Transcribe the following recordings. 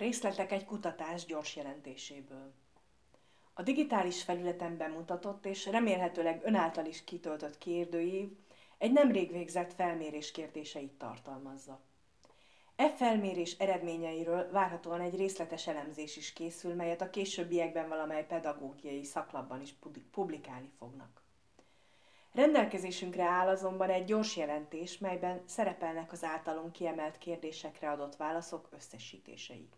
Részletek egy kutatás gyors jelentéséből. A digitális felületen bemutatott és remélhetőleg önáltal is kitöltött kérdőív egy nemrég végzett felmérés kérdéseit tartalmazza. E felmérés eredményeiről várhatóan egy részletes elemzés is készül, melyet a későbbiekben valamely pedagógiai szaklapban is publikálni fognak. Rendelkezésünkre áll azonban egy gyors jelentés, melyben szerepelnek az általunk kiemelt kérdésekre adott válaszok összesítései.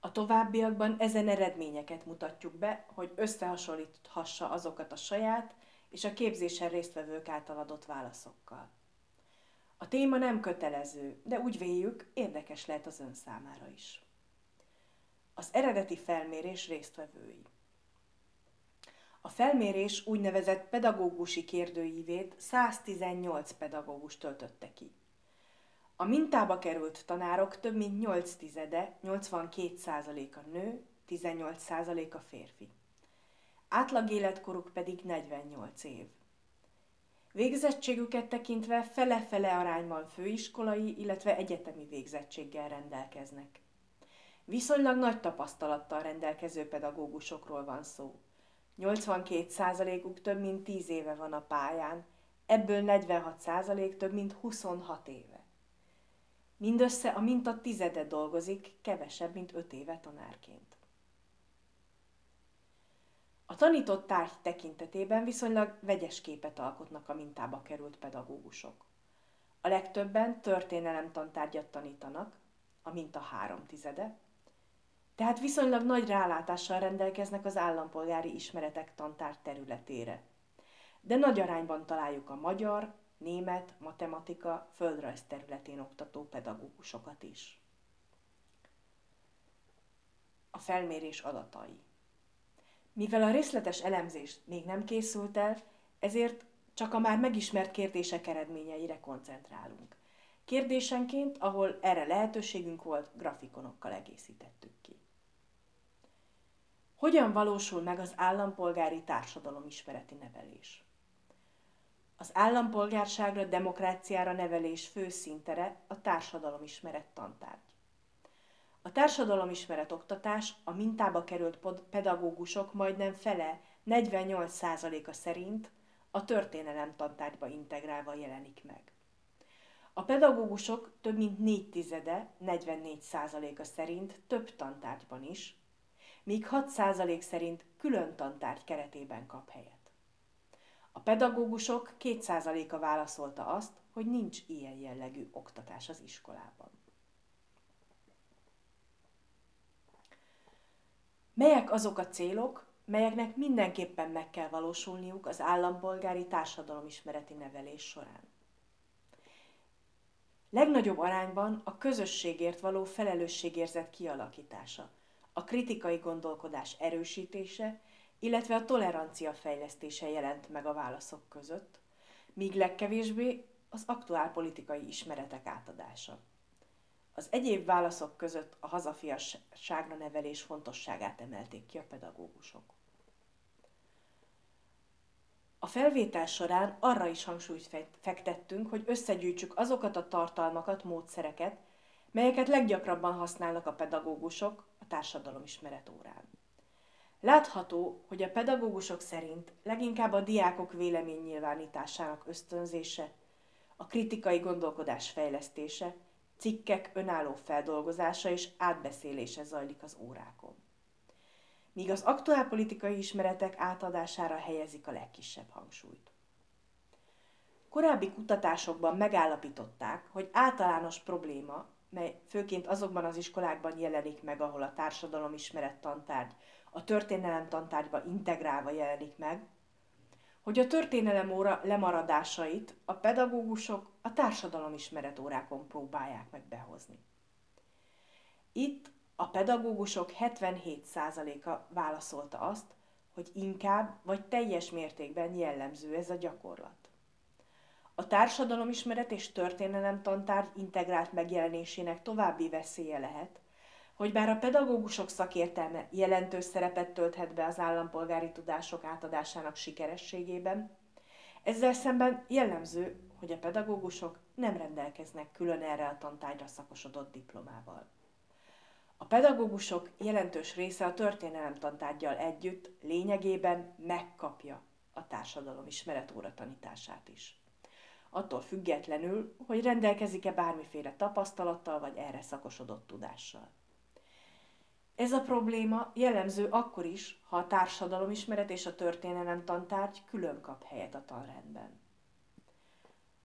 A továbbiakban ezen eredményeket mutatjuk be, hogy összehasonlíthassa azokat a saját és a képzésen résztvevők által adott válaszokkal. A téma nem kötelező, de úgy véljük, érdekes lehet az ön számára is. Az eredeti felmérés résztvevői. A felmérés úgynevezett pedagógusi kérdőívét 118 pedagógus töltötte ki. A mintába került tanárok több mint 8 tizede, 82%-a nő, 18%-a férfi. Átlag életkoruk pedig 48 év. Végzettségüket tekintve fele-fele arányban főiskolai, illetve egyetemi végzettséggel rendelkeznek. Viszonylag nagy tapasztalattal rendelkező pedagógusokról van szó. 82%-uk több mint 10 éve van a pályán, ebből 46% több mint 26 éve. Mindössze a minta tizede dolgozik, kevesebb, mint 5 éve tanárként. A tanított tárgy tekintetében viszonylag vegyes képet alkotnak a mintába került pedagógusok. A legtöbben történelem tantárgyat tanítanak, a minta három tizede, tehát viszonylag nagy rálátással rendelkeznek az állampolgári ismeretek tantár területére. De nagy arányban találjuk a magyar, német, matematika, földrajz területén oktató pedagógusokat is. A felmérés adatai. Mivel a részletes elemzés még nem készült el, ezért csak a már megismert kérdések eredményeire koncentrálunk. Kérdésenként, ahol erre lehetőségünk volt, grafikonokkal egészítettük ki. Hogyan valósul meg az állampolgári társadalomismereti nevelés? Az állampolgárságra, demokráciára nevelés fő szintere a társadalomismeret tantárgy. A társadalomismeret oktatás a mintába került pedagógusok majdnem fele, 48%-a szerint a történelem tantárgyba integrálva jelenik meg. A pedagógusok több mint négy tizede, 44%-a szerint több tantárgyban is, míg 6% szerint külön tantárgy keretében kap helyet. A pedagógusok 2%-a válaszolta azt, hogy nincs ilyen jellegű oktatás az iskolában. Melyek azok a célok, melyeknek mindenképpen meg kell valósulniuk az állampolgári társadalomismereti nevelés során? Legnagyobb arányban a közösségért való felelősségérzet kialakítása, a kritikai gondolkodás erősítése, illetve a tolerancia fejlesztése jelent meg a válaszok között, míg legkevésbé az aktuál politikai ismeretek átadása. Az egyéb válaszok között a hazafiasságra nevelés fontosságát emelték ki a pedagógusok. A felvétel során arra is hangsúlyt fektettünk, hogy összegyűjtsük azokat a tartalmakat, módszereket, melyeket leggyakrabban használnak a pedagógusok a társadalomismeret órán. Látható, hogy a pedagógusok szerint leginkább a diákok véleménynyilvánításának ösztönzése, a kritikai gondolkodás fejlesztése, cikkek önálló feldolgozása és átbeszélése zajlik az órákon. Míg az aktuálpolitikai ismeretek átadására helyezik a legkisebb hangsúlyt. Korábbi kutatásokban megállapították, hogy általános probléma, mely főként azokban az iskolákban jelenik meg, ahol a társadalomismeret tantárgy a történelem tantárgyba integrálva jelenik meg, hogy a történelem óra lemaradásait a pedagógusok a társadalomismeret órákon próbálják meg behozni. Itt a pedagógusok 77%-a válaszolta azt, hogy inkább vagy teljes mértékben jellemző ez a gyakorlat. A társadalomismeret és történelem tantárgy integrált megjelenésének további veszélye lehet, hogy bár a pedagógusok szakértelme jelentős szerepet tölthet be az állampolgári tudások átadásának sikerességében, ezzel szemben jellemző, hogy a pedagógusok nem rendelkeznek külön erre a tantárgyra szakosodott diplomával. A pedagógusok jelentős része a történelemtantárgyal együtt lényegében megkapja a társadalom ismeret óra tanítását is. Attól függetlenül, hogy rendelkezik-e bármiféle tapasztalattal vagy erre szakosodott tudással. Ez a probléma jellemző akkor is, ha a társadalomismeret és a történelem tantárgy külön kap helyet a tanrendben.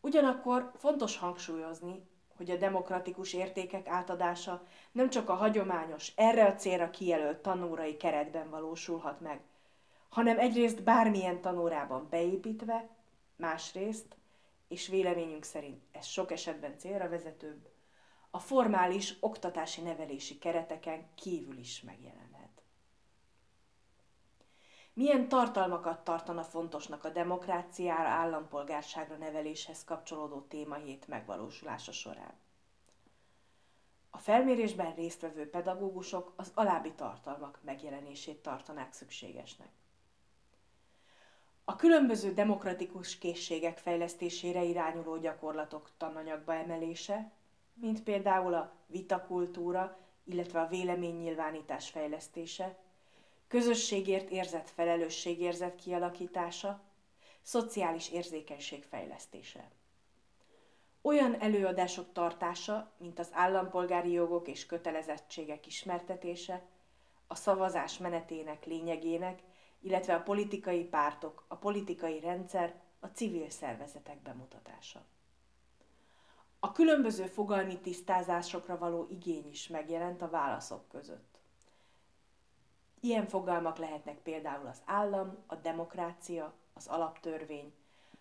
Ugyanakkor fontos hangsúlyozni, hogy a demokratikus értékek átadása nem csak a hagyományos, erre a célra kijelölt tanórai keretben valósulhat meg, hanem egyrészt bármilyen tanórában beépítve, másrészt, és véleményünk szerint ez sok esetben célra vezetőbb, a formális oktatási nevelési kereteken kívül is megjelenhet. Milyen tartalmakat tartana fontosnak a demokráciára, állampolgárságra neveléshez kapcsolódó témahét megvalósulása során? A felmérésben résztvevő pedagógusok az alábbi tartalmak megjelenését tartanák szükségesnek. A különböző demokratikus készségek fejlesztésére irányuló gyakorlatok tananyagba emelése, mint például a vitakultúra, illetve a véleménynyilvánítás fejlesztése, közösségért érzett felelősségérzet kialakítása, szociális érzékenység fejlesztése. Olyan előadások tartása, mint az állampolgári jogok és kötelezettségek ismertetése, a szavazás menetének lényegének, illetve a politikai pártok, a politikai rendszer, a civil szervezetek bemutatása. A különböző fogalmi tisztázásokra való igény is megjelent a válaszok között. Ilyen fogalmak lehetnek például az állam, a demokrácia, az alaptörvény,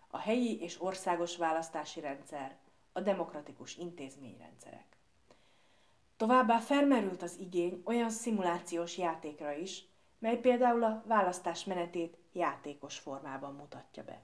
a helyi és országos választási rendszer, a demokratikus intézményrendszerek. Továbbá felmerült az igény olyan szimulációs játékra is, mely például a választás menetét játékos formában mutatja be.